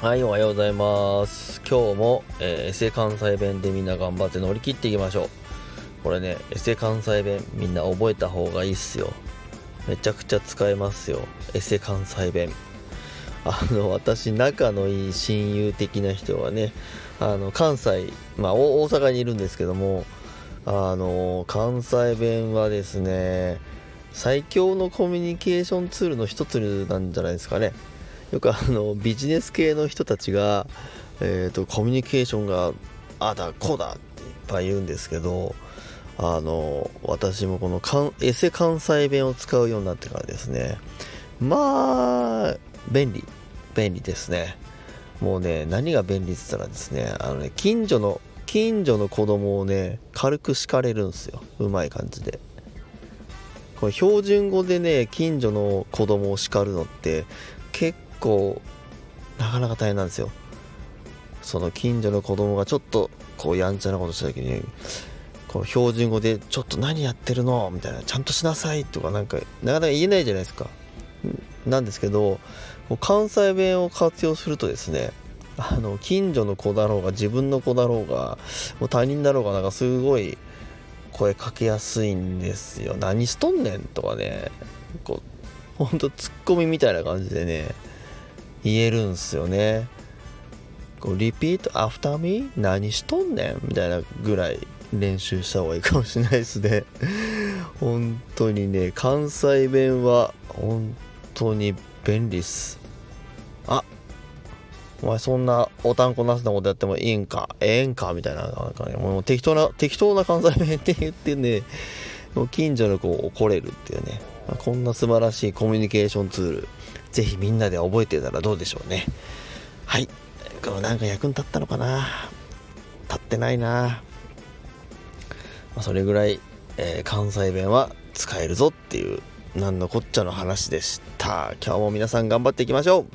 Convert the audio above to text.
はい、おはようございます。今日も、えーエセ関西弁でみんな頑張って乗り切っていきましょう。これね、エセ関西弁みんな覚えた方がいいっすよ。めちゃくちゃ使えますよ。エセ関西弁。あの、私、仲のいい親友的な人はね、あの、関西、まあ、大阪にいるんですけども、あの、関西弁はですね、最強のコミュニケーションツールの一つなんじゃないですかね。よくあのビジネス系の人たちが、えー、とコミュニケーションがあだこうだっていっぱい言うんですけどあの私もこのエセ関西弁を使うようになってからですねまあ便利便利ですね。もうね何が便利って言ったらですねあのね近所の近所の子供をね軽く叱れるんですよ。うまい感じで。これ標準語でね近所の子供を叱るのって結構なかなか大変なんですよその近所の子供がちょっとこうやんちゃなことした時にこう標準語で「ちょっと何やってるの?」みたいな「ちゃんとしなさい」とかなんかなかなか言えないじゃないですかなんですけど関西弁を活用するとですねあの近所の子だろうが自分の子だろうがもう他人だろうがなんかすごい声かけやすいんですよ何しとんねんとかねこうほんとツッコミみたいな感じでね言えるんすよね。こう repeat after me 何しとんねんみたいなぐらい練習した方がいいかもしれないですね。本当にね関西弁は本当に便利っす。あお前そんなおたんこなすなことやってもいいんか？ええんか？みたいななんかねもう適当な適当な関西弁って言ってねもう近所の子を怒れるっていうね。こんな素晴らしいコミュニケーションツール。ぜひみんなで覚えてたらどうでしょうね。はい。このなんか役に立ったのかな。立ってないな、まあ、それぐらい、えー関西弁は使えるぞっていうなんのこっちゃの話でした。今日も皆さん頑張っていきましょう。